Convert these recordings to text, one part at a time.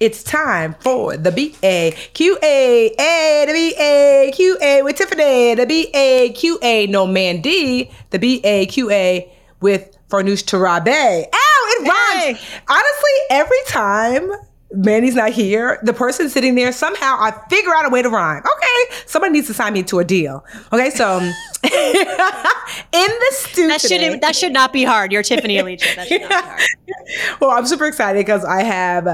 It's time for the BAQA, A, the BAQA with Tiffany, the BAQA, no Mandy, the BAQA with Farnoosh Torabi. Ow, it rhymes. Hey. Honestly, every time Mandy's not here. The person sitting there, somehow I figure out a way to rhyme. Okay, somebody needs to sign me to a deal. Okay, so in the studio. That should, that should not be hard. You're Tiffany Aliche. That should not be hard. well, I'm super excited because I have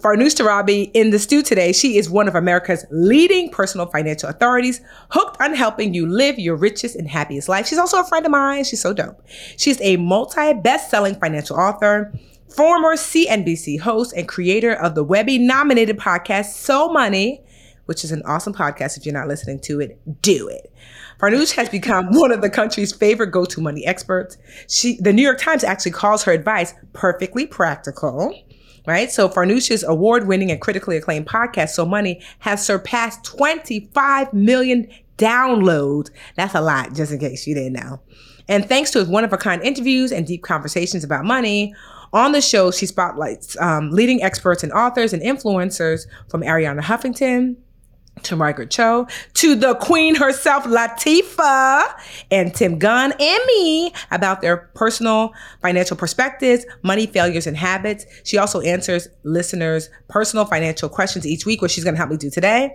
Farnoosh Torabi in the stew today. She is one of America's leading personal financial authorities, hooked on helping you live your richest and happiest life. She's also a friend of mine. She's so dope. She's a multi best selling financial author former CNBC host and creator of the Webby nominated podcast So Money, which is an awesome podcast. If you're not listening to it, do it. Farnoosh has become one of the country's favorite go-to money experts. She, the New York Times actually calls her advice perfectly practical. Right. So Farnoosh's award-winning and critically acclaimed podcast, So Money, has surpassed 25 million downloads. That's a lot, just in case you didn't know. And thanks to his one-of-a-kind interviews and deep conversations about money, on the show, she spotlights um, leading experts and authors and influencers from Arianna Huffington to Margaret Cho, to the queen herself, Latifah, and Tim Gunn and me about their personal financial perspectives, money failures, and habits. She also answers listeners' personal financial questions each week, which she's going to help me do today.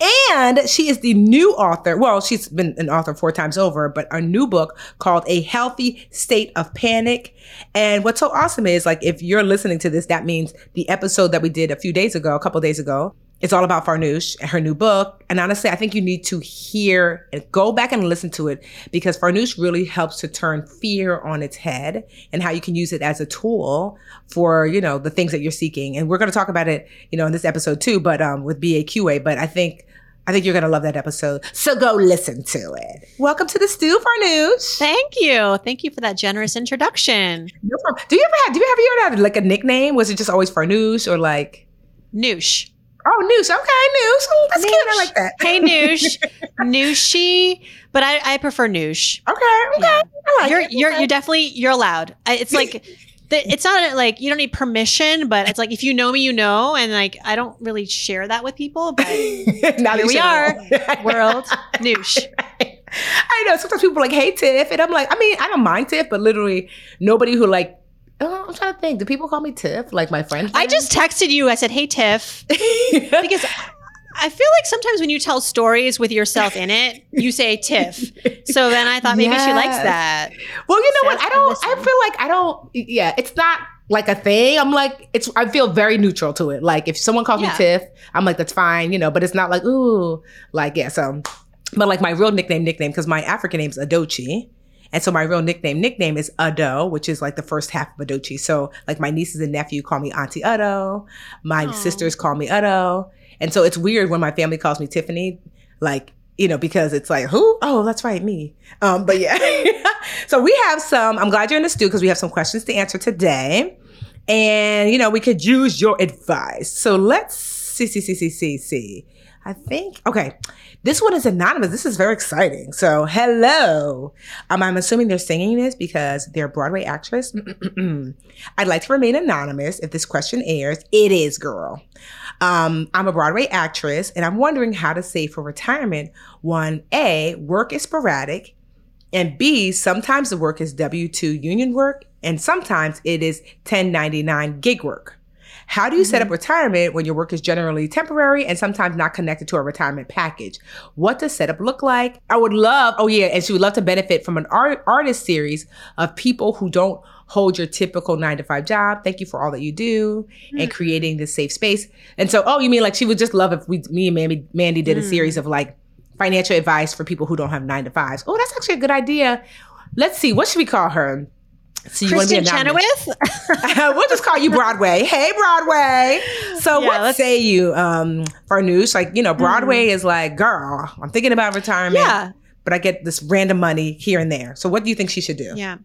And she is the new author. Well, she's been an author four times over, but a new book called A Healthy State of Panic. And what's so awesome is like, if you're listening to this, that means the episode that we did a few days ago, a couple days ago, it's all about Farnoosh and her new book. And honestly, I think you need to hear and go back and listen to it because Farnoosh really helps to turn fear on its head and how you can use it as a tool for, you know, the things that you're seeking. And we're going to talk about it, you know, in this episode too, but um, with BAQA. But I think I think you're going to love that episode. So go listen to it. Welcome to the stew, Farnoosh. Thank you. Thank you for that generous introduction. No problem. Do you ever have, do you have, you ever had like a nickname? Was it just always Farnoosh or like? Noosh. Oh, Noosh. Okay, Noosh. Oh, that's noosh. cute. I like that. Hey, Noosh. Nooshy. But I, I prefer Noosh. Okay. Okay. Yeah. Like you're, you're, you're definitely, you're allowed. It's like, it's not like you don't need permission, but it's like if you know me, you know, and like I don't really share that with people. But now here we are, world noosh. I know sometimes people are like, "Hey Tiff," and I'm like, I mean, I don't mind Tiff, but literally nobody who like Oh, I'm trying to think. Do people call me Tiff? Like my friends? I just texted you. I said, "Hey Tiff," because I feel like sometimes when you tell stories with yourself in it, you say Tiff. So then I thought maybe yes. she likes that. Well, you know what? I don't. I feel like I don't. Yeah, it's not like a thing. I'm like, it's. I feel very neutral to it. Like if someone calls yeah. me Tiff, I'm like, that's fine, you know. But it's not like ooh, like yeah. So, but like my real nickname, nickname, because my African name's Udochi. And so my real nickname, nickname is Udo, which is like the first half of Udochi. So like my nieces and nephew call me Auntie Udo. My Aww. sisters call me Udo. And so it's weird when my family calls me Tiffany, like, you know, because it's like, who? Oh, that's right, me. Um, but yeah. so we have some, I'm glad you're in the stew because we have some questions to answer today. And, you know, we could use your advice. So let's see, see, see, see, see, see. I think, okay. This one is anonymous. This is very exciting. So, hello. Um, I'm assuming they're singing this because they're a Broadway actress. I'd like to remain anonymous if this question airs. It is, girl. Um, I'm a Broadway actress and I'm wondering how to save for retirement. One, A, work is sporadic. And B, sometimes the work is W 2 union work and sometimes it is 1099 gig work. How do you mm-hmm. set up mm-hmm. retirement when your work is generally temporary and sometimes not connected to a retirement package? What does setup look like? I would love, oh yeah, and she would love to benefit from an art, artist series of people who don't hold your typical nine to five job. Thank you for all that you do mm-hmm. and creating this safe space. And so, oh, you mean like she would just love if we, me and Mandy, Mandy did mm-hmm. a series of like financial advice for people who don't have nine to fives. Oh, that's actually a good idea. Let's see, what should we call her? So you Kristin Chenoweth? we'll just call you Broadway. Hey, Broadway. So yeah, what say you, um, Farnoosh? Like, you know, Broadway mm. is like, girl, I'm thinking about retirement. Yeah. But I get this random money here and there. So what do you think she should do? Yeah.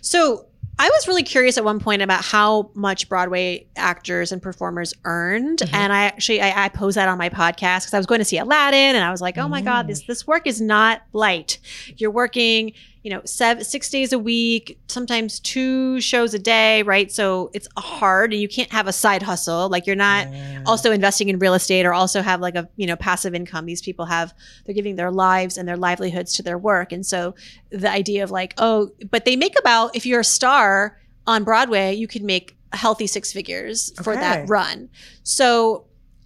So I was really curious at one point about how much Broadway actors and performers earned, mm-hmm. and I actually I, I posed that on my podcast because I was going to see Aladdin, and I was like, oh my mm. god, this this work is not light. You're working you know, seven, six days a week, sometimes two shows a day, right? So it's hard and you can't have a side hustle. Like you're not yeah. also investing in real estate or also have like a, you know, passive income. These people have, they're giving their lives and their livelihoods to their work. And so the idea of like, oh, but they make about, if you're a star on Broadway, you could make healthy six figures for okay. that run. So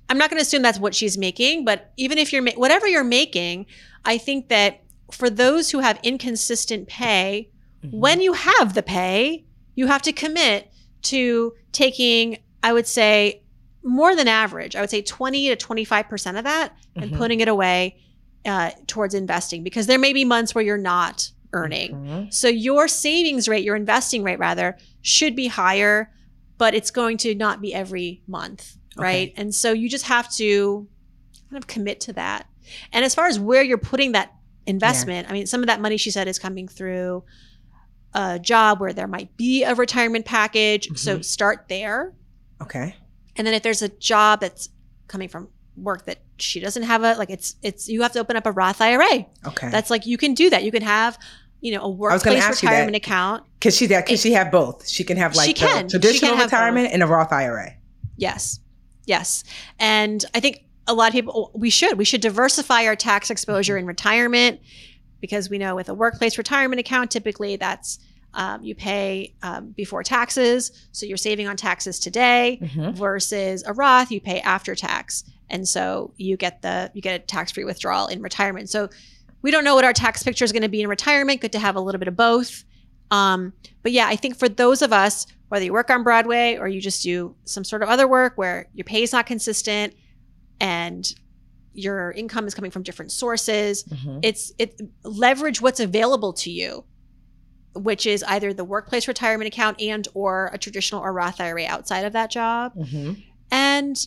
I'm not going to assume that's what she's making, but even if you're, ma- whatever you're making, I think that for those who have inconsistent pay, mm-hmm. when you have the pay, you have to commit to taking, I would say, more than average. I would say 20 to 25% of that mm-hmm. and putting it away uh, towards investing because there may be months where you're not earning. Mm-hmm. So your savings rate, your investing rate rather, should be higher, but it's going to not be every month, right? Okay. And so you just have to kind of commit to that. And as far as where you're putting that investment. Yeah. I mean, some of that money she said is coming through a job where there might be a retirement package. Mm-hmm. So start there. Okay. And then if there's a job that's coming from work that she doesn't have a like it's it's you have to open up a Roth IRA. Okay. That's like you can do that. You can have you know a workplace retirement account. Can she that can she have both? She can have like she can. traditional can retirement and a Roth IRA. Yes. Yes. And I think a lot of people we should we should diversify our tax exposure in retirement because we know with a workplace retirement account typically that's um, you pay um, before taxes. So you're saving on taxes today mm-hmm. versus a roth you pay after tax. And so you get the you get a tax-free withdrawal in retirement. So we don't know what our tax picture is going to be in retirement. Good to have a little bit of both. Um, but yeah i think for those of us whether you work on broadway or you just do some sort of other work where your pay is not consistent and your income is coming from different sources. Mm-hmm. It's it leverage what's available to you, which is either the workplace retirement account and or a traditional or Roth IRA outside of that job. Mm-hmm. And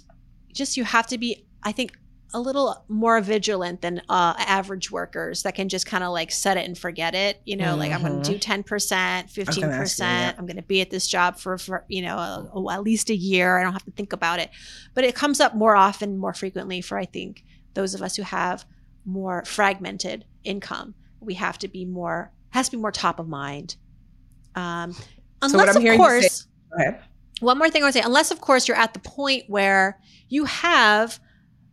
just you have to be, I think, a little more vigilant than uh, average workers that can just kind of like set it and forget it. You know, mm-hmm. like I'm going to do 10%, 15%. I'm going to be at this job for, for you know, a, a, at least a year. I don't have to think about it. But it comes up more often, more frequently for, I think, those of us who have more fragmented income. We have to be more, has to be more top of mind. Um, unless, so of course, say, one more thing I would say, unless, of course, you're at the point where you have –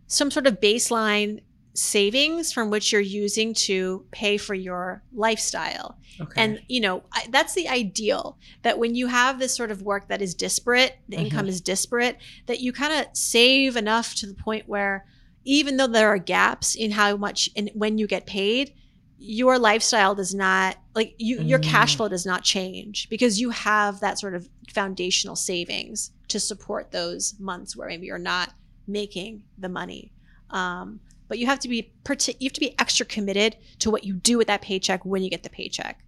some sort of baseline savings from which you're using to pay for your lifestyle. Okay. And you know, I, that's the ideal that when you have this sort of work that is disparate, the mm-hmm. income is disparate, that you kind of save enough to the point where even though there are gaps in how much and when you get paid, your lifestyle does not like you mm. your cash flow does not change because you have that sort of foundational savings to support those months where maybe you're not making the money. Um, but you have to be you have to be extra committed to what you do with that paycheck when you get the paycheck.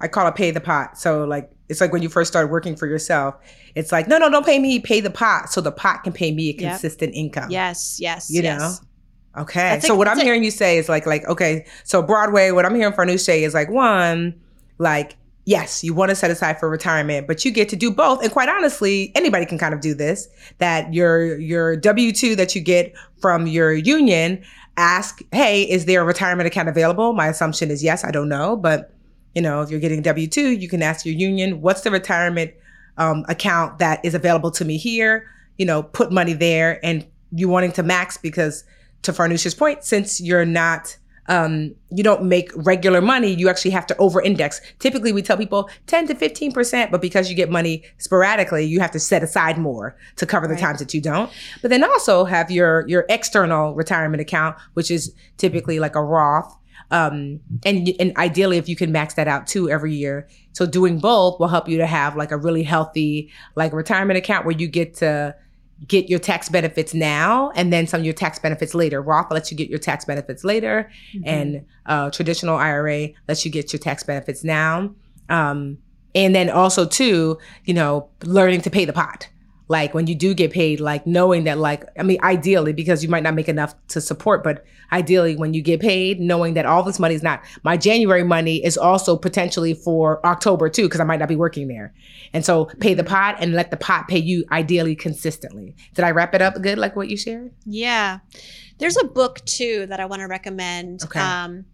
I call it pay the pot. So like it's like when you first start working for yourself, it's like no, no, don't pay me, pay the pot, so the pot can pay me a consistent yep. income. Yes, yes, you yes. know. Okay, that's so what I'm hearing you say is like like okay, so Broadway. What I'm hearing Farnoosh say is like one, like yes, you want to set aside for retirement, but you get to do both. And quite honestly, anybody can kind of do this. That your your W two that you get from your union, ask, hey, is there a retirement account available? My assumption is yes. I don't know, but you know, if you're getting W two, you can ask your union, what's the retirement um, account that is available to me here? You know, put money there, and you wanting to max because to Farnoosh's point, since you're not um, you don't make regular money, you actually have to over index. Typically, we tell people 10 to 15%, but because you get money sporadically, you have to set aside more to cover the times that you don't. But then also have your, your external retirement account, which is typically like a Roth. Um, and, and ideally, if you can max that out too every year. So doing both will help you to have like a really healthy, like retirement account where you get to get your tax benefits now and then some of your tax benefits later. Roth lets you get your tax benefits later, mm-hmm. and uh, traditional IRA lets you get your tax benefits now. Um, and then also too, you know, learning to pay the pot like when you do get paid like knowing that like i mean ideally because you might not make enough to support but ideally when you get paid knowing that all this money is not my january money is also potentially for october too because i might not be working there and so pay the mm-hmm. pot and let the pot pay you ideally consistently did i wrap it up good like what you shared yeah there's a book too that i want to recommend okay. um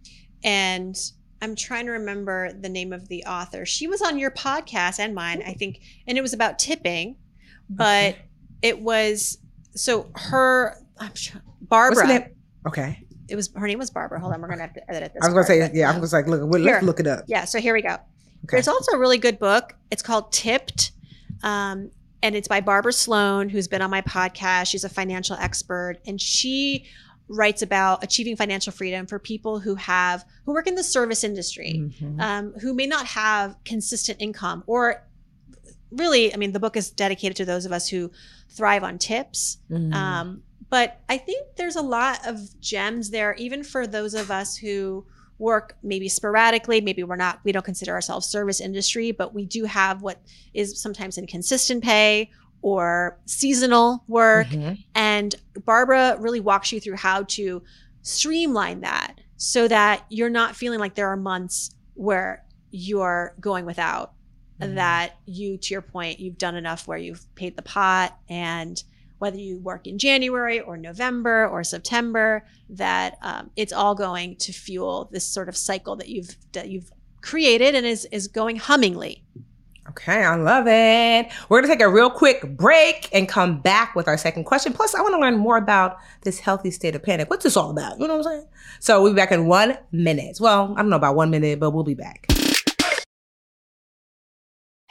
and I'm trying to remember the name of the author. She was on your podcast and mine, I think, and it was about tipping but okay. it was so her sure, Barbara. Okay. It was her name was Barbara. Hold on, we're gonna have to edit this. I was gonna say yeah. I was like, look, let's here. look it up. Yeah. So here we go. Okay. There's also a really good book. It's called Tipped. Um, and it's by Barbara Sloan, who's been on my podcast. She's a financial expert, and she writes about achieving financial freedom for people who have who work in the service industry, mm-hmm. um, who may not have consistent income, or really, I mean, the book is dedicated to those of us who thrive on tips. Mm. Um, but I think there's a lot of gems there, even for those of us who work maybe sporadically. Maybe we're not, we don't consider ourselves service industry, but we do have what is sometimes inconsistent pay or seasonal work. Mm-hmm. And Barbara really walks you through how to streamline that so that you're not feeling like there are months where you're going without mm-hmm. that you, to your point, you've done enough where you've paid the pot and whether you work in January or November or September, that um, it's all going to fuel this sort of cycle that you've that you've created and is is going hummingly. Okay, I love it. We're gonna take a real quick break and come back with our second question. Plus, I want to learn more about this healthy state of panic. What's this all about? You know what I'm saying? So we'll be back in one minute. Well, I don't know about one minute, but we'll be back.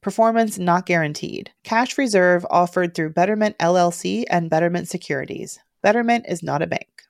performance not guaranteed. Cash reserve offered through Betterment LLC and Betterment Securities. Betterment is not a bank.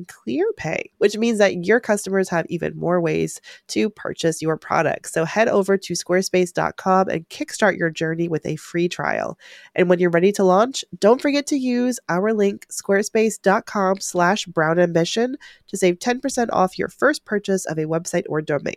and ClearPay, which means that your customers have even more ways to purchase your products. So head over to squarespace.com and kickstart your journey with a free trial. And when you're ready to launch, don't forget to use our link squarespace.com slash brown ambition to save 10% off your first purchase of a website or domain.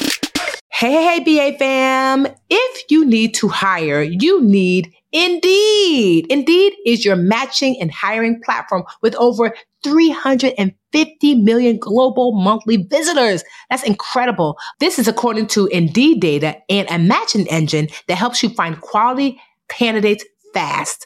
Hey, hey, BA fam. If you need to hire, you need Indeed. Indeed is your matching and hiring platform with over 350 million global monthly visitors. That's incredible. This is according to Indeed data and a matching engine that helps you find quality candidates fast.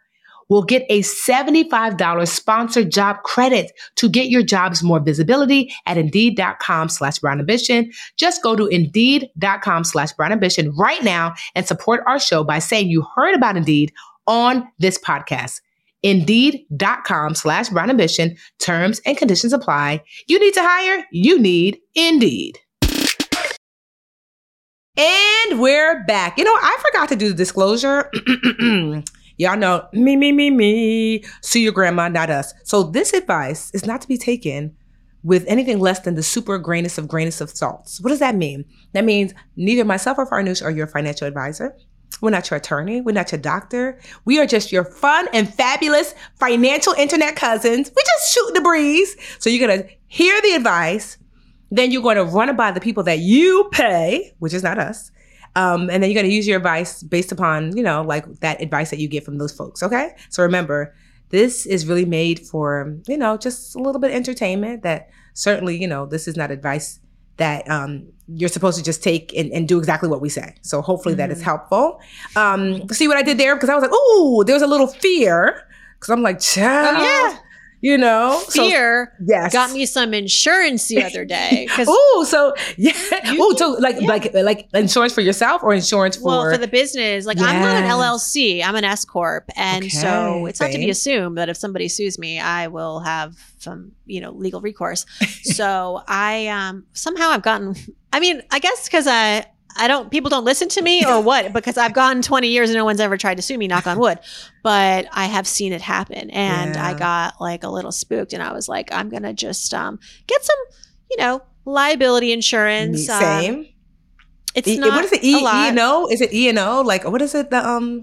will get a $75 sponsored job credit to get your jobs more visibility at indeed.com slash brown ambition. Just go to indeed.com slash brown ambition right now and support our show by saying you heard about Indeed on this podcast. Indeed.com slash brown ambition. Terms and conditions apply. You need to hire, you need Indeed. And we're back. You know, I forgot to do the disclosure. Y'all know me, me, me, me. Sue your grandma, not us. So this advice is not to be taken with anything less than the super grainest of grainest of salts. What does that mean? That means neither myself or Farnoosh are your financial advisor. We're not your attorney. We're not your doctor. We are just your fun and fabulous financial internet cousins. We just shoot the breeze. So you're going to hear the advice. Then you're going to run it by the people that you pay, which is not us. Um, and then you're going to use your advice based upon, you know, like that advice that you get from those folks. Okay. So remember, this is really made for, you know, just a little bit of entertainment that certainly, you know, this is not advice that um, you're supposed to just take and, and, do exactly what we say. So hopefully mm-hmm. that is mm-hmm. helpful. Um, see what I did there? Because I was like, oh, there was a little fear. Because I'm like, child. Oh, yeah you know? Fear so, yes. got me some insurance the other day oh so yeah. Oh so like yeah. like like insurance for yourself or insurance for well for the business. Like yes. i'm not an llc i'm an s corp. And okay, so it's not to be assumed that if somebody sues me i will have some you know legal recourse. So i um somehow i've gotten i mean i guess because i I don't people don't listen to me or what because I've gone 20 years and no one's ever tried to sue me knock on wood but I have seen it happen and yeah. I got like a little spooked and I was like I'm going to just um, get some you know liability insurance same um, it's e- not what is it e- E&O is it E&O like what is it the um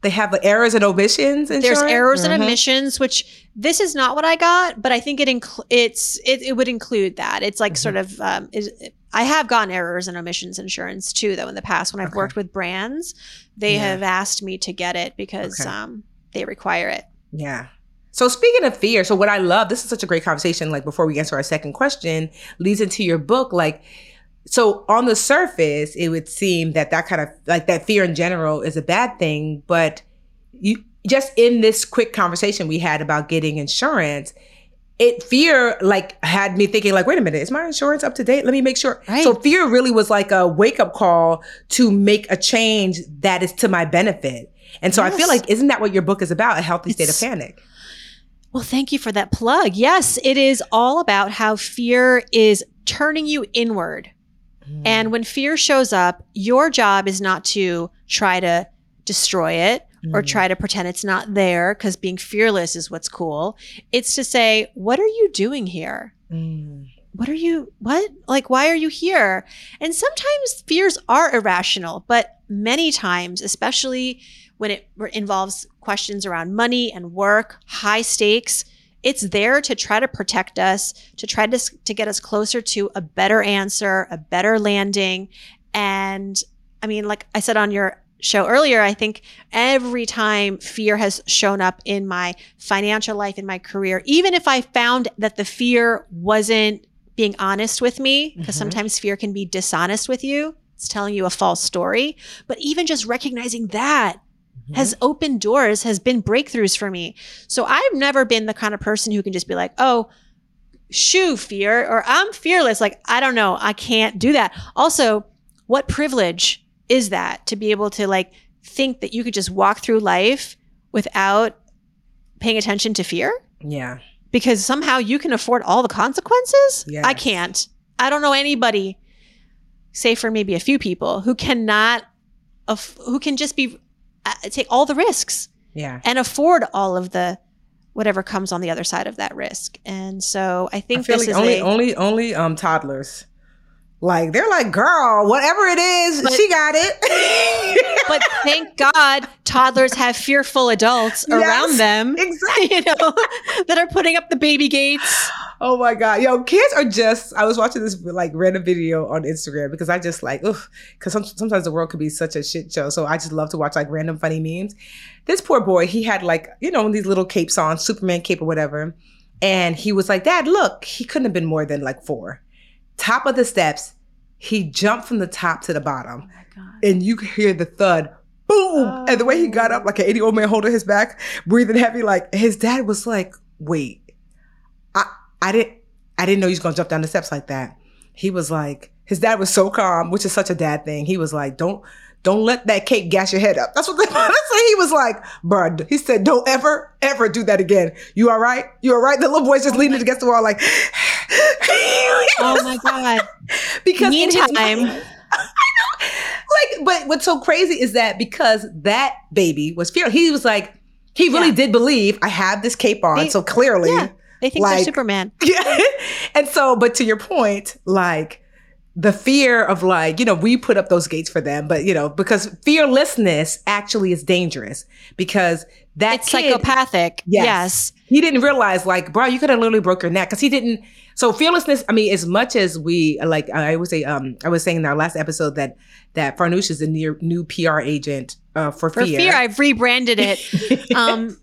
they have the errors and omissions insurance? There's errors mm-hmm. and omissions, which this is not what I got, but I think it inc- it's it, it would include that. It's like mm-hmm. sort of um, is, I have gotten errors and omissions insurance too, though in the past when I've okay. worked with brands, they yeah. have asked me to get it because okay. um, they require it. Yeah. So speaking of fear, so what I love, this is such a great conversation. Like before we answer our second question, leads into your book, like so on the surface, it would seem that that kind of like that fear in general is a bad thing, but you just in this quick conversation we had about getting insurance, it fear like had me thinking like, wait a minute, is my insurance up to date? Let me make sure. Right. So fear really was like a wake up call to make a change that is to my benefit. And so yes. I feel like isn't that what your book is about? A healthy it's, state of panic. Well, thank you for that plug. Yes, it is all about how fear is turning you inward and when fear shows up, your job is not to try to destroy it mm. Or try to pretend it's not there because being fearless is what's cool. It's to say, what are you doing here? Mm. What are you, what? Like, why are you here? And sometimes fears are irrational, but many times, especially when it involves questions around money and work, high stakes, it's there to try to protect us, to try to, to get us closer to a better answer, a better landing. And I mean, like I said on your show earlier, I think every time fear has shown up in my financial life, in my career, even if I found that the fear wasn't being honest with me, because mm-hmm. sometimes fear can be dishonest with you, it's telling you a false story. But even just recognizing that mm-hmm. has opened doors, has been breakthroughs for me. So I've never been the kind of person who can just be like, oh, shoo fear or I'm fearless. Like, I don't know. I can't do that. Also, what privilege is that to be able to like think that you could just walk through life without paying attention to fear? Yeah. Because somehow you can afford all the consequences? Yes. I can't. I don't know anybody, say for maybe a few people, who cannot, af- who can just be, uh, take all the risks. Yeah. And afford all of the whatever comes on the other side of that risk. And so I think I this like is only a, only only um toddlers. Like they're like, girl, whatever it is, but, she got it. but thank God toddlers have fearful adults yes, around them. Exactly. You know, that are putting up the baby gates. Oh my God. Yo, kids are just I was watching this like random video on Instagram because I just like, ugh, because some, sometimes the world could be such a shit show. So I just love to watch like random funny memes. This poor boy, he had like, you know, these little capes on, Superman cape or whatever. And he was like, Dad, look, he couldn't have been more than like four top of the steps. He jumped from the top to the bottom. Oh and you could hear the thud. Boom! Oh. And the way he got up, like an 80 old man holding his back, breathing heavy, like his dad was like, wait, I I didn't I didn't know he was gonna jump down the steps like that. He was like, his dad was so calm, which is such a dad thing. He was like, don't don't let that cake gas your head up. That's what they say. He was like, bud. He said, don't ever, ever do that again. You all right? You all right? The little boy's just oh leaning against the wall, like, oh my God. because meantime, I know. like, but what's so crazy is that because that baby was fearful, he was like, he really yeah. did believe I have this cape on. They, so clearly, yeah, they think like, they're Superman. Yeah. and so, but to your point, like, the fear of like, you know, we put up those gates for them, but you know, because fearlessness actually is dangerous because that it's kid, psychopathic. Yes, yes. He didn't realize like, bro, you could have literally broke your neck because he didn't. So fearlessness, I mean, as much as we like, I would say, um, I was saying in our last episode that that Farnoosh is the new, new PR agent uh, for, for fear. fear. I've rebranded it. um,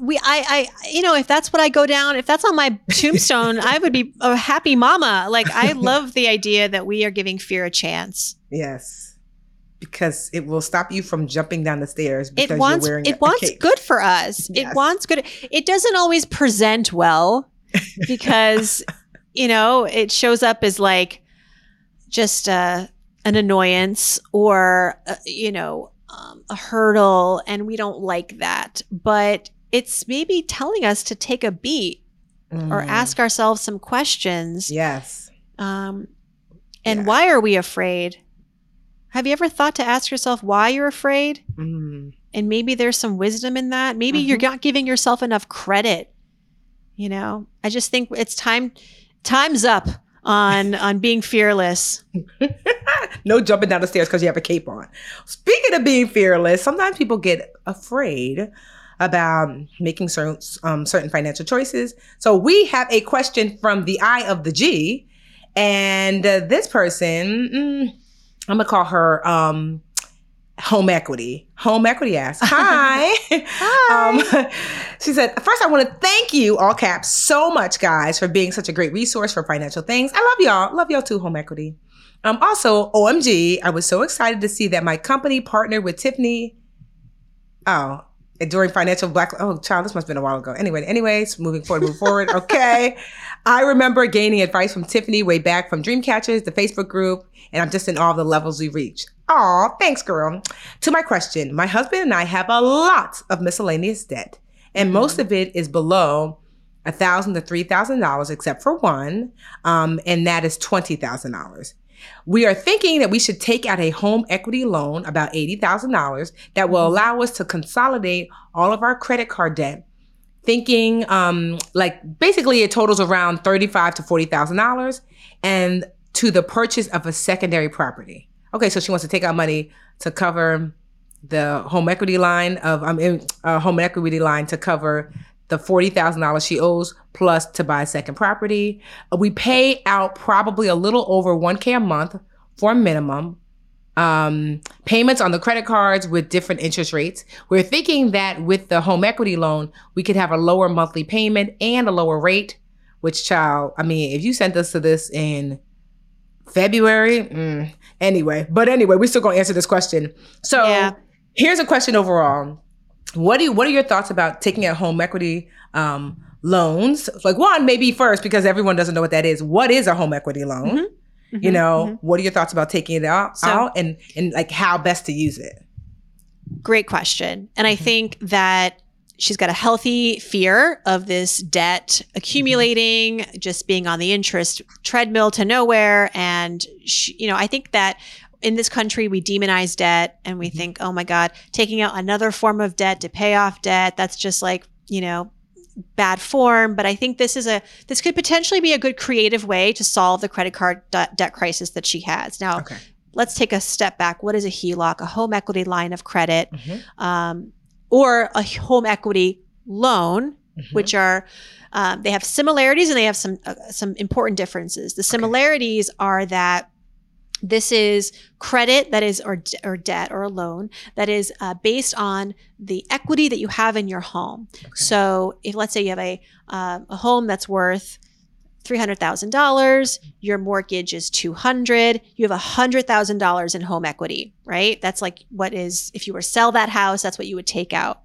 we I I you know if that's what I go down if that's on my tombstone I would be a happy mama. Like I love the idea that we are giving fear a chance. Yes. Because it will stop you from jumping down the stairs because it wants it a, wants a good for us. Yes. it wants good. It doesn't always present well because you know it shows up as like just uh, an annoyance or uh, you know um, a hurdle and we don't like that. But it's maybe telling us to take a beat mm. or ask ourselves some questions. Yes. Um, and yeah. why are we afraid? Have you ever thought to ask yourself why you're afraid? Mm. And maybe there's some wisdom in that. Maybe mm-hmm. you're not giving yourself enough credit. You know, I just think it's time. Time's up on on being fearless. no jumping down the stairs because you have a cape on. Speaking of being fearless, sometimes people get afraid about making certain um, certain financial choices. So we have a question from the eye of the G, and uh, this person, mm, I'm gonna call her um, home equity. Home equity asks, "Hi." Hi. Um, she said, "First, I want to thank you, all caps, so much, guys, for being such a great resource for financial things. I love y'all. Love y'all too, home equity." Um, also, OMG, I was so excited to see that my company partnered with Tiffany. Oh, during financial black oh child this must have been a while ago. Anyway anyways moving forward move forward. Okay. I remember gaining advice from tiffany way back from dreamcatchers the facebook group and i'm just in all the levels we reach oh thanks girl. To my question my husband and i have a lot of miscellaneous debt and mm-hmm. most of it is below a thousand to three thousand dollars except for one um, and that is twenty thousand dollars we are thinking that we should take out a home equity loan, about $80,000, that will mm-hmm. allow us to consolidate all of our credit card debt. Thinking um, like basically it totals around thirty-five to forty thousand dollars, and to the purchase of a secondary property. Okay, so she wants to take out money to cover the home equity line of um, uh, home equity line to cover the $40,000 she owes plus to buy a second property. Uh, we pay out probably a little over 1K a month for a minimum. Um, payments on the credit cards with different interest rates. We're thinking that with the home equity loan, we could have a lower monthly payment and a lower rate. Which, child, I mean, if you sent us to this in February, mm, anyway, but anyway, we're still gonna answer this question. So, yeah. Here's a question overall. What do you, what are your thoughts about taking out home equity um, loans? Like one, maybe first because everyone doesn't know what that is. What is a home equity loan? Mm-hmm. Mm-hmm. You know, mm-hmm. what are your thoughts about taking it out, so, out and and like how best to use it? Great question. And I mm-hmm. think that she's got a healthy fear of this debt accumulating, just being on the interest treadmill to nowhere. And, she, you know, I think that in this country, we demonize debt and we mm-hmm. think, oh my God, taking out another form of debt to pay off debt, that's just like, you know, bad form. But I think this is a, this could potentially be a good creative way to solve the credit card de- debt crisis that she has. Now, okay. let's take a step back. What is a HELOC? A home equity line of credit. Mm-hmm. Um, or a home equity loan, mm-hmm. which are um, they have similarities and they have some uh, some important differences. The similarities okay. are that this is credit that is or or debt or a loan that is uh, based on the equity that you have in your home. Okay. So if let's say you have a uh, a home that's worth $300,000, your mortgage is 200, you have $100,000 in home equity, right? That's like what is if you were to sell that house, that's what you would take out.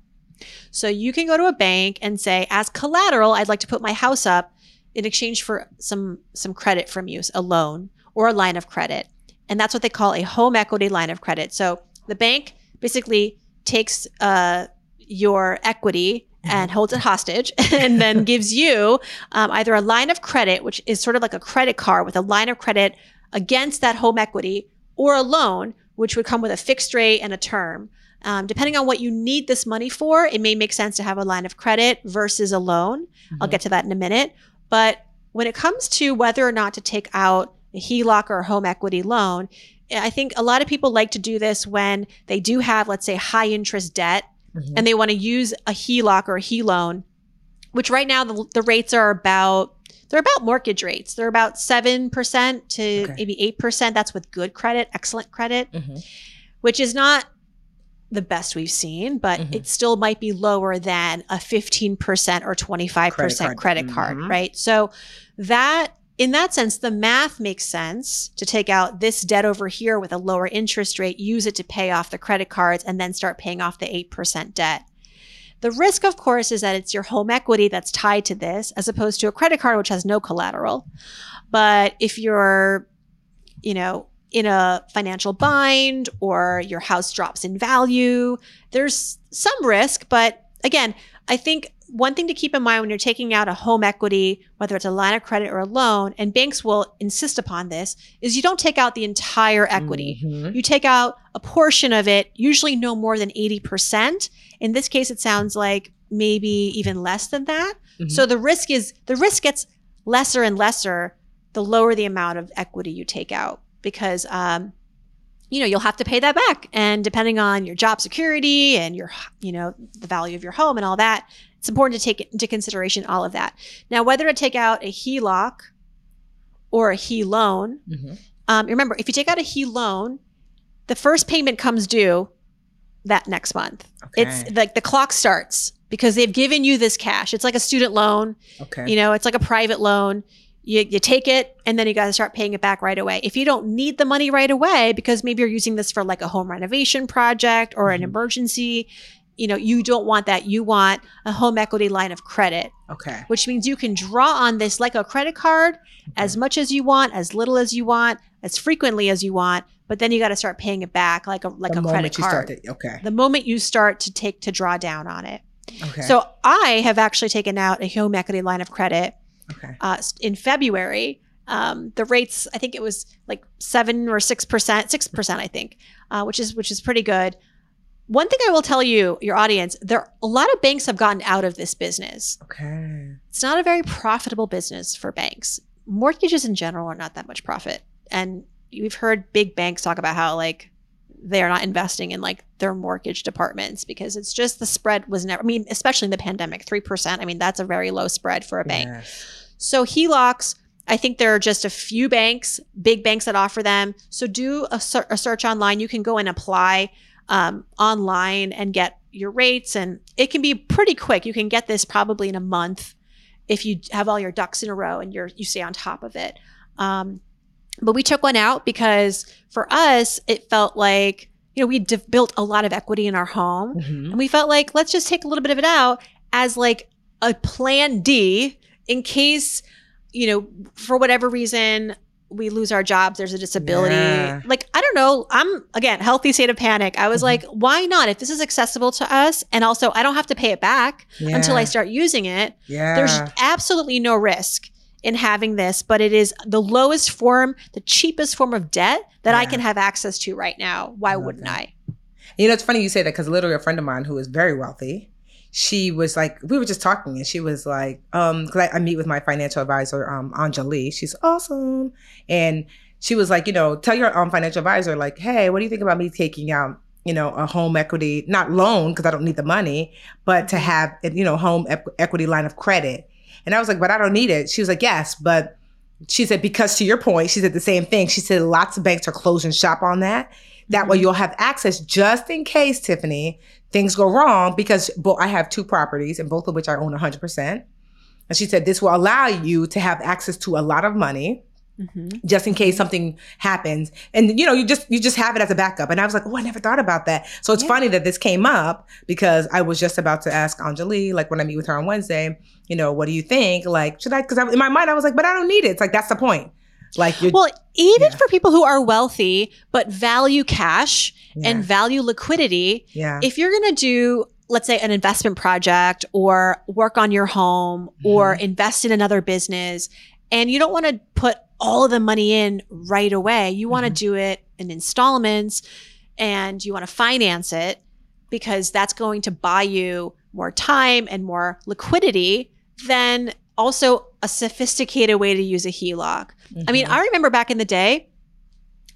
So you can go to a bank and say as collateral, I'd like to put my house up in exchange for some some credit from you, a loan or a line of credit. And that's what they call a home equity line of credit. So the bank basically takes uh, your equity and holds it hostage and then gives you um, either a line of credit, which is sort of like a credit card with a line of credit against that home equity, or a loan, which would come with a fixed rate and a term. Um, depending on what you need this money for, it may make sense to have a line of credit versus a loan. Mm-hmm. I'll get to that in a minute. But when it comes to whether or not to take out a HELOC or a home equity loan, I think a lot of people like to do this when they do have, let's say, high interest debt mm-hmm. and they want to use a HELOC or a HE loan, which right now the, the rates are about they're about mortgage rates. They're about seven percent to okay. maybe eight percent. That's with good credit, excellent credit, mm-hmm. which is not the best we've seen, but mm-hmm. it still might be lower than a 15% or 25% credit card, credit card mm-hmm. right? So that in that sense, the math makes sense to take out this debt over here with a lower interest rate, use it to pay off the credit cards, and then start paying off the 8% debt. The risk, of course, is that it's your home equity that's tied to this, as opposed to a credit card, which has no collateral. But if you're, you know, in a financial bind or your house drops in value, there's some risk. But again, I think one thing to keep in mind when you're taking out a home equity, whether it's a line of credit or a loan, and banks will insist upon this, is you don't take out the entire equity. Mm-hmm. You take out a portion of it, usually no more than 80%. In this case, it sounds like maybe even less than that. Mm-hmm. So the risk is the risk gets lesser and lesser the lower the amount of equity you take out because um, you know you'll have to pay that back and depending on your job security and your you know the value of your home and all that it's important to take into consideration all of that. Now, whether to take out a HELOC or a HE loan, mm-hmm. um, remember, if you take out a HE loan, the first payment comes due that next month. Okay. It's like the clock starts because they've given you this cash. It's like a student loan. Okay. You know, it's like a private loan. You, you take it and then you got to start paying it back right away. If you don't need the money right away, because maybe you're using this for like a home renovation project or mm-hmm. an emergency, you know, you don't want that. You want a home equity line of credit. Okay. Which means you can draw on this like a credit card okay. as much as you want, as little as you want, as frequently as you want, but then you got to start paying it back like a like the a credit card. To, okay. The moment you start to take to draw down on it. Okay. So I have actually taken out a home equity line of credit okay. uh, in February. Um, the rates, I think it was like seven or six percent, six percent, I think, uh, which is which is pretty good. One thing I will tell you, your audience, there a lot of banks have gotten out of this business. Okay. It's not a very profitable business for banks. Mortgages in general are not that much profit. And we've heard big banks talk about how like they're not investing in like their mortgage departments because it's just the spread was never I mean, especially in the pandemic, 3%. I mean, that's a very low spread for a bank. Yes. So HELOCs I think there are just a few banks, big banks that offer them. So do a, a search online. You can go and apply um, online and get your rates. And it can be pretty quick. You can get this probably in a month if you have all your ducks in a row and you're you stay on top of it. Um, but we took one out because for us, it felt like you know, we built a lot of equity in our home mm-hmm. and we felt like, let's just take a little bit of it out as like a plan D in case, you know, for whatever reason, we lose our jobs, there's a disability. Yeah. Like, I don't know. I'm, again, healthy state of panic. I was mm-hmm. like, why not? If this is accessible to us, and also I don't have to pay it back yeah. until I start using it, yeah. there's absolutely no risk in having this, but it is the lowest form, the cheapest form of debt that yeah. I can have access to right now. Why wouldn't that. I? You know, it's funny you say that because literally a friend of mine who is very wealthy, she was like, we were just talking and she was like, um, cause I, I meet with my financial advisor, um, Anjali. She's awesome. And she was like, you know, tell your um, financial advisor, like, hey, what do you think about me taking out, you know, a home equity, not loan, because I don't need the money, but to mm-hmm. have, you know, home equity line of credit. And I was like, but I don't need it. She was like, yes, but she said, because to your point, she said the same thing. She said lots of banks are closing shop on that. That mm-hmm. way you'll have access just in case, Tiffany, things go wrong because well, I have two properties and both of which I own 100%. And she said this will allow you to have access to a lot of money. Mm-hmm. just in case something happens and you know you just you just have it as a backup and i was like oh i never thought about that so it's yeah. funny that this came up because i was just about to ask anjali like when i meet with her on wednesday you know what do you think like should i because in my mind i was like but i don't need it it's like that's the point like, you well, even yeah. for people who are wealthy but value cash yeah. and value liquidity, yeah. if you're going to do, let's say, an investment project or work on your home mm-hmm. or invest in another business, and you don't want to put all of the money in right away, you want to mm-hmm. do it in installments and you want to finance it because that's going to buy you more time and more liquidity, then also a sophisticated way to use a HELOC. Mm-hmm. I mean, mm-hmm. I remember back in the day,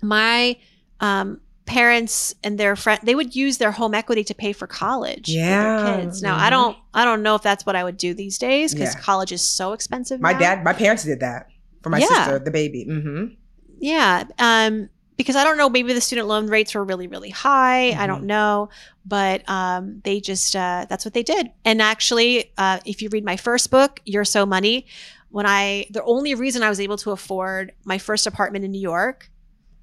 my um, parents and their friend they would use their home equity to pay for college yeah. for their kids. Now, mm-hmm. I don't I don't know if that's what I would do these days because yeah. college is so expensive. My now. dad, my parents did that for my yeah. sister, the baby. Mm-hmm. Yeah. Um, because I don't know, maybe the student loan rates were really, really high. Mm-hmm. I don't mm-hmm. know, but um, they just uh, that's what they did. And actually, uh, if you read my first book, You're So Money, when I the only reason I was able to afford my first apartment in New York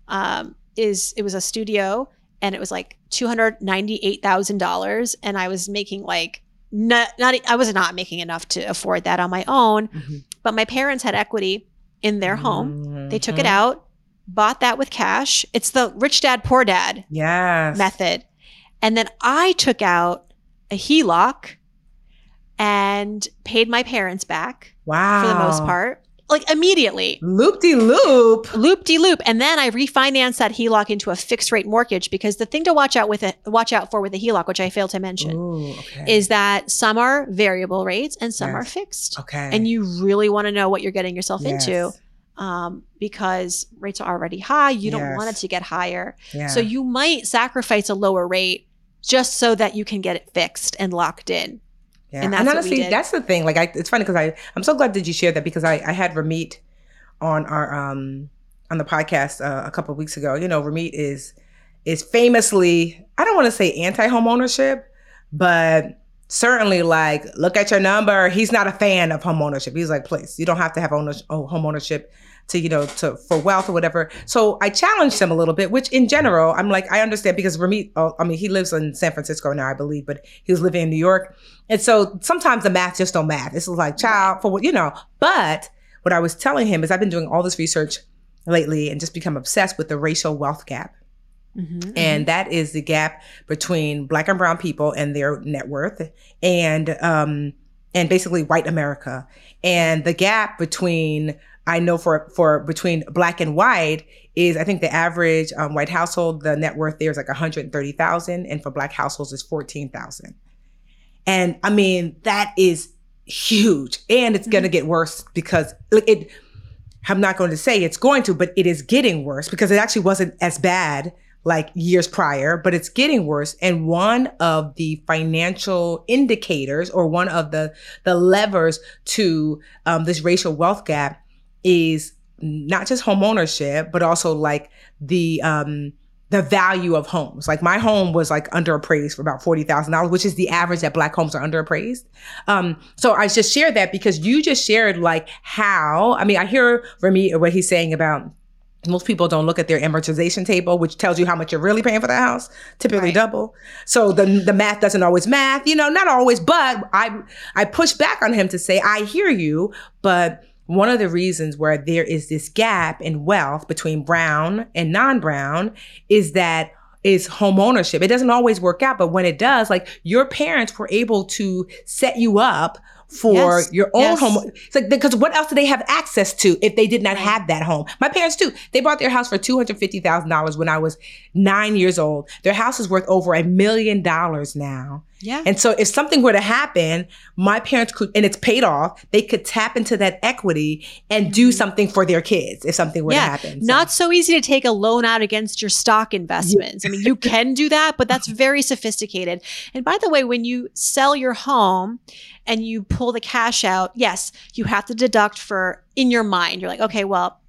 um, is it was a studio and it was like two hundred ninety eight thousand dollars, and I was making like not, not I was not making enough to afford that on my own, mm-hmm. but my parents had equity in their home. Mm-hmm. They took it out bought that with cash. It's the rich dad, poor dad yes. method. And then I took out a HELOC and paid my parents back. Wow. For the most part. Like immediately. Loop de loop. Loop de loop. And then I refinance that HELOC into a fixed rate mortgage because the thing to watch out with it, watch out for with a HELOC, which I failed to mention, Ooh, okay. is that some are variable rates and some yes. are fixed. Okay. And you really want to know what you're getting yourself yes. into um, because rates are already high. You don't want it to get higher. Yeah. So you might sacrifice a lower rate just so that you can get it fixed and locked in. Yeah. And, and honestly, that's the thing. Like, I, it's funny because I, I'm so glad that you shared that because I, I had Ramit on our, um, on the podcast uh, a couple of weeks ago. You know, Ramit is, is famously, I don't want to say anti home ownership, but certainly like look at your number he's not a fan of home ownership he's like please you don't have to have ownership, oh, home ownership to you know to for wealth or whatever. So i challenged him a little bit which in general i'm like i understand because Ramit, oh, i mean he lives in san francisco now i believe but he was living in new york. And so sometimes the math just don't math this is like child for what you know. But what i was telling him is i've been doing all this research lately and just become obsessed with the racial wealth gap. Mm-hmm, and mm-hmm. that is the gap between black and brown people and their net worth and um and basically white America. And the gap between I know for for between black and white is I think the average um, white household the net worth there is like 130,000 and for black households is 14,000. And I mean that is huge and it's mm-hmm. going to get worse because like it I'm not going to say it's going to but it is getting worse because it actually wasn't as bad like years prior, but it's getting worse. And one of the financial indicators or one of the, the levers to um, this racial wealth gap is not just home ownership, but also like the, um, the value of homes. Like my home was like underappraised for about $40,000, which is the average that black homes are underappraised. Um, so I just shared that because you just shared like how, I mean, I hear Ramit what he's saying about most people don't look at their amortization table, which tells you how much you're really paying for the house, typically right. double. So the the math doesn't always math, you know, not always, but I I push back on him to say, I hear you, but one of the reasons where there is this gap in wealth between brown and non-brown is that is home ownership. It doesn't always work out, but when it does, like your parents were able to set you up for yes. your own yes. home. It's like because what else do they have access to if they did not have that home? My parents too. They bought their house for two hundred fifty thousand dollars when I was nine years old. Their house is worth over a million dollars now. Yeah. And so if something were to happen, my parents could, and it's paid off, they could tap into that equity and do mm-hmm. something for their kids if something were yeah. to happen. So. Not so easy to take a loan out against your stock investments. I mean, you can do that, but that's very sophisticated. And by the way, when you sell your home and you pull the cash out, yes, you have to deduct for in your mind. You're like, okay, well,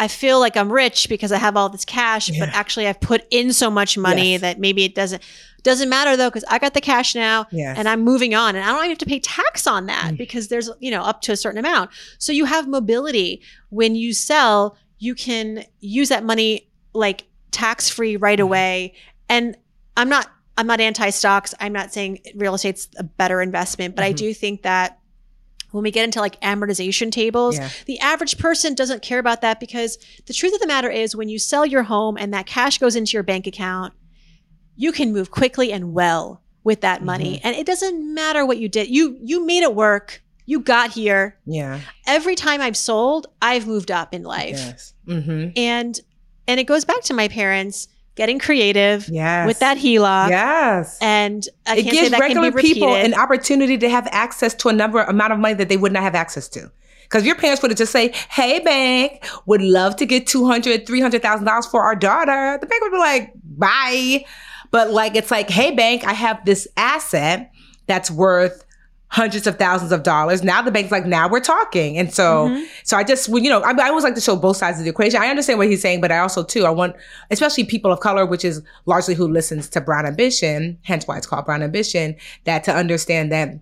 I feel like I'm rich because I have all this cash, yeah. but actually I've put in so much money yes. that maybe it doesn't doesn't matter though because I got the cash now yes. and I'm moving on and I don't even have to pay tax on that mm. because there's you know up to a certain amount. So you have mobility when you sell, you can use that money like tax free right mm. away. And I'm not I'm not anti stocks. I'm not saying real estate's a better investment, but mm-hmm. I do think that when we get into like amortization tables, yeah. the average person doesn't care about that because the truth of the matter is when you sell your home and that cash goes into your bank account, you can move quickly and well with that money. Mm-hmm. And it doesn't matter what you did. You you made it work. You got here. Yeah. Every time I've sold, I've moved up in life. Yes. Mm-hmm. And and it goes back to my parents getting creative yes. with that HELOC. Yes. And I it gives regular people an opportunity to have access to a number amount of money that they would not have access to. Because your parents would have just say, hey, bank, would love to get $200,000, $300,000 for our daughter. The bank would be like, bye. But like, it's like, hey, bank, I have this asset that's worth hundreds of thousands of dollars. Now the bank's like, now we're talking. And so, mm-hmm. so I just, you know, I, I, always like to show both sides of the equation. I understand what he's saying, but I also too, I want, especially people of color, which is largely who listens to Brown Ambition, hence why it's called Brown Ambition, that to understand that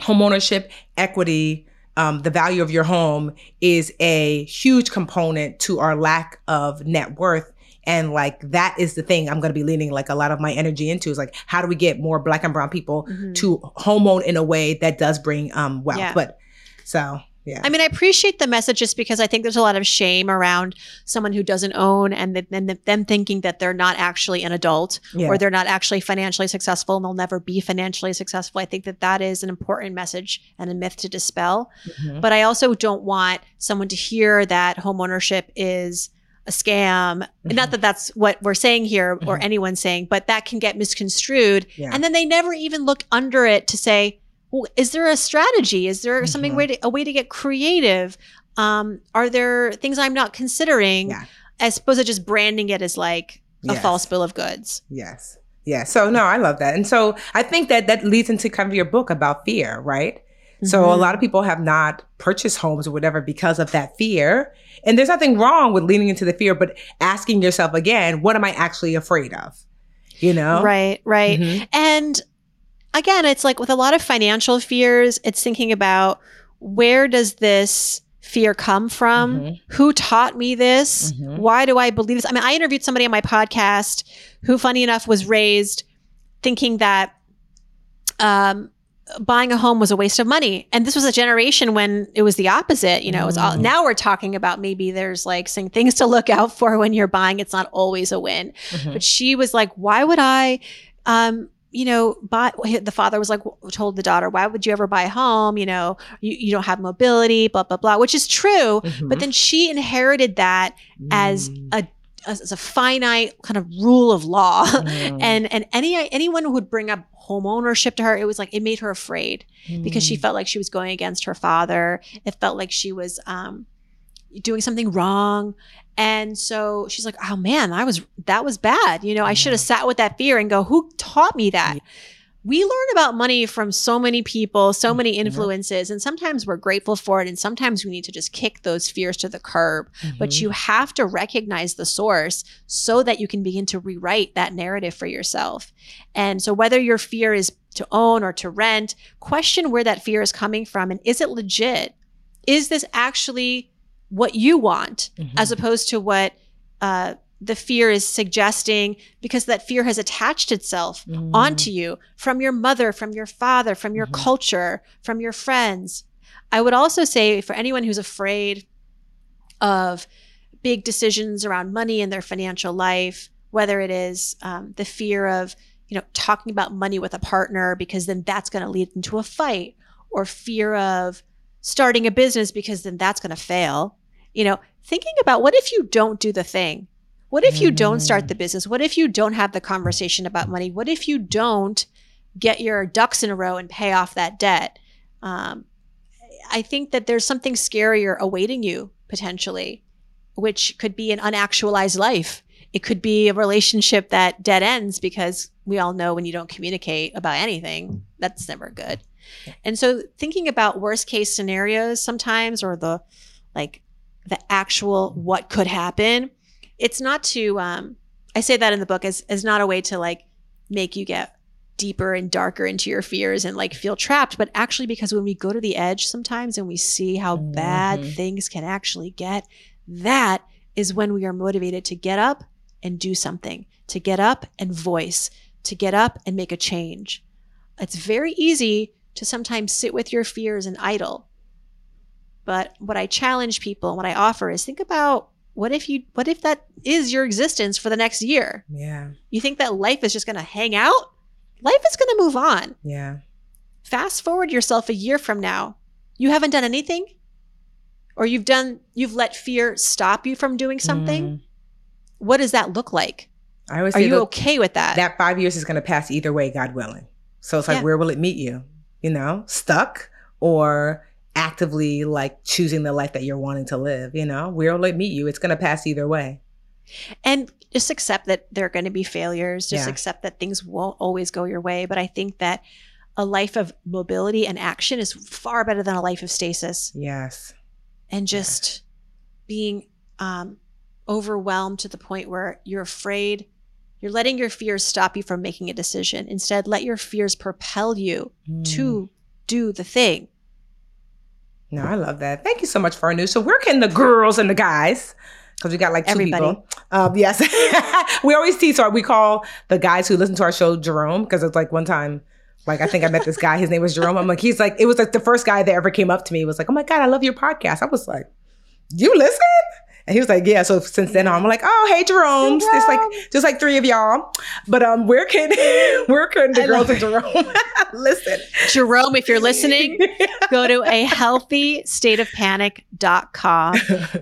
homeownership, equity, um, the value of your home is a huge component to our lack of net worth and like that is the thing I'm going to be leaning like a lot of my energy into is like how do we get more black and brown people mm-hmm. to homeown in a way that does bring um wealth. Yeah. But so yeah. I mean, I appreciate the message just because I think there's a lot of shame around someone who doesn't own and then them thinking that they're not actually an adult yeah. or they're not actually financially successful and they'll never be financially successful. I think that that is an important message and a myth to dispel. Mm-hmm. But I also don't want someone to hear that homeownership is a scam. Mm-hmm. Not that that's what we're saying here or mm-hmm. anyone's saying, but that can get misconstrued. Yeah. And then they never even look under it to say, well, is there a strategy? Is there mm-hmm. something way to, a way to get creative? Um, are there things I'm not considering yeah. as opposed to just branding it as like a yes. false bill of goods? Yes. Yeah. So no, I love that. And so I think that that leads into kind of your book about fear, right? So a mm-hmm. lot of people have not purchased homes or whatever because of that fear. And there's nothing wrong with leaning into the fear, but asking yourself again, what am I actually afraid of? You know? Right, right. Mm-hmm. And again, it's like with a lot of financial fears, it's thinking about where does this fear come from? Mm-hmm. Who taught me this? Mm-hmm. Why do I believe this? I mean, I interviewed somebody on my podcast who, funny enough, was raised thinking that um, buying a home was a waste of money. And this was a generation when it was the opposite. You know, it was all, mm. now we're talking about maybe there's like some things to look out for when you're buying. It's not always a win. Mm-hmm. But she was like, why would I, um, you know, buy, the father was like, told the daughter, why would you ever buy a home? You know, you, you don't have mobility, blah, blah, blah, which is true. Mm-hmm. But then she inherited that mm. as a as a finite kind of rule of law. Mm. and and any anyone who would bring up home ownership to her, it was like it made her afraid mm. because she mm. felt like she was going against her father. It felt like she was um, doing something wrong. And so she's like, "Oh man, I was that was bad. You know, I should have sat with that fear and go, who taught me that?" Yeah we learn about money from so many people, so many mm-hmm. influences, and sometimes we're grateful for it. And sometimes we need to just kick those fears to the curb. Mm-hmm. But you have to recognize the source so that you can begin to rewrite that narrative for yourself. And so, whether your fear is to own or to rent, question where that fear is coming from and is it legit? Is this actually what you want mm-hmm. as opposed to what uh, the fear is suggesting because that fear has attached itself mm. onto you from your mother, from your father, from your mm-hmm. culture, from your friends. I would also say for anyone who's afraid of big decisions around money in their financial life, whether it is um, the fear of you know talking about money with a partner because then that's going to lead into a fight, or fear of starting a business because then that's going to fail. You know, thinking about what if you don't do the thing what if you don't start the business? What if you don't have the conversation about money? What if you don't get your ducks in a row and pay off that debt? Um, I think that there's something scarier awaiting you potentially, which could be an unactualized life. It could be a relationship that dead ends because we all know when you don't communicate about anything, that's never good. And so thinking about worst case scenarios sometimes or the like the actual what could happen it's not to um I say that in the book as as not a way to like make you get deeper and darker into your fears and like feel trapped, but actually because when we go to the edge sometimes and we see how mm-hmm. bad things can actually get, that is when we are motivated to get up and do something, to get up and voice, to get up and make a change. It's very easy to sometimes sit with your fears and idle. But what I challenge people, and what I offer is think about what if you what if that is your existence for the next year? Yeah. You think that life is just going to hang out? Life is going to move on. Yeah. Fast forward yourself a year from now. You haven't done anything? Or you've done you've let fear stop you from doing something? Mm. what does that look like? I always are you okay with that? that five years is going to pass either way god willing. So it's like yeah. where will it meet you? You know stuck or actively like choosing the life that you're wanting to live. You know, will it meet you? It's going to pass either way. And just accept that there are going to be failures. Just yeah. accept that things won't always go your way. But I think that a life of mobility and action is far better than a life of stasis. Yes. And just yes. being um, overwhelmed to the point where you're afraid. You're letting your fears stop you from making a decision. Instead, let your fears propel you mm. to do the thing. No, I love that. Thank you so much for our news. So where can the girls and the guys, because we got like two Everybody. people. Um, yes, we always tease. So we call the guys who listen to our show Jerome because it's like one time. Like I think I met this guy. His name was Jerome. I'm like, he's like, it was like the first guy that ever came up to me. Was like, oh my god, I love your podcast. I was like, you listen? And he was like, yeah. So since then on, I'm like, oh, hey, Jerome. Jerome. It's like just like three of y'all. But um, where can where can the I girls and Jerome listen? Jerome, if you're listening, go to a healthy state of panic.com.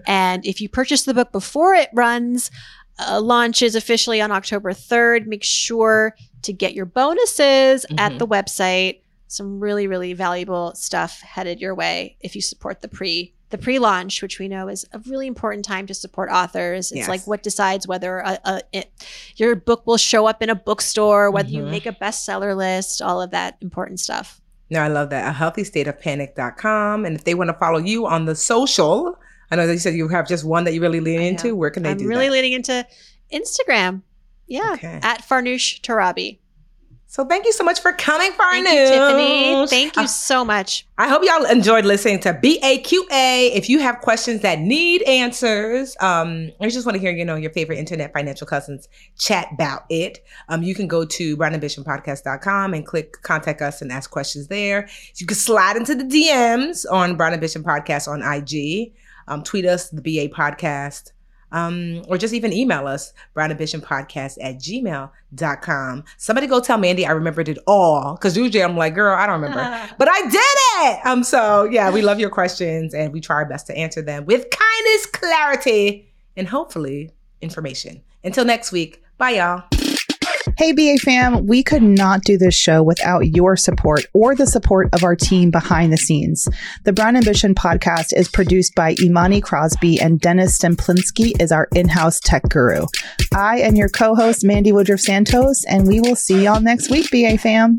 And if you purchase the book before it runs, uh, launches officially on October 3rd, make sure to get your bonuses mm-hmm. at the website. Some really, really valuable stuff headed your way if you support the pre the pre-launch, which we know is a really important time to support authors. It's yes. like what decides whether a, a, it, your book will show up in a bookstore, whether mm-hmm. you make a bestseller list, all of that important stuff. No, I love that. A healthy state of panic.com. And if they want to follow you on the social, I know that you said you have just one that you really lean into. Where can they I'm do really that? leaning into Instagram. Yeah. Okay. At Farnoosh Torabi. So thank you so much for coming, Farnoosh. Thank you, Tiffany. Thank you uh, so much. I hope y'all enjoyed listening to BAQA. If you have questions that need answers, um, I just want to hear, you know, your favorite internet financial cousins chat about it. Um, you can go to brownambitionpodcast.com and click contact us and ask questions there. You can slide into the DMs on Brown Ambition Podcast on IG. Um, tweet us, the BA Podcast um, or just even email us, brownambitionpodcast at gmail.com. Somebody go tell Mandy I remembered it all. Because usually I'm like, girl, I don't remember. but I did it. Um, so yeah, we love your questions and we try our best to answer them with kindness, clarity, and hopefully information. Until next week, bye y'all. Hey, BA fam, we could not do this show without your support or the support of our team behind the scenes. The Brown Ambition podcast is produced by Imani Crosby and Dennis Stemplinsky is our in-house tech guru. I am your co-host, Mandy Woodruff Sotto, and we will see y'all next week, BA fam.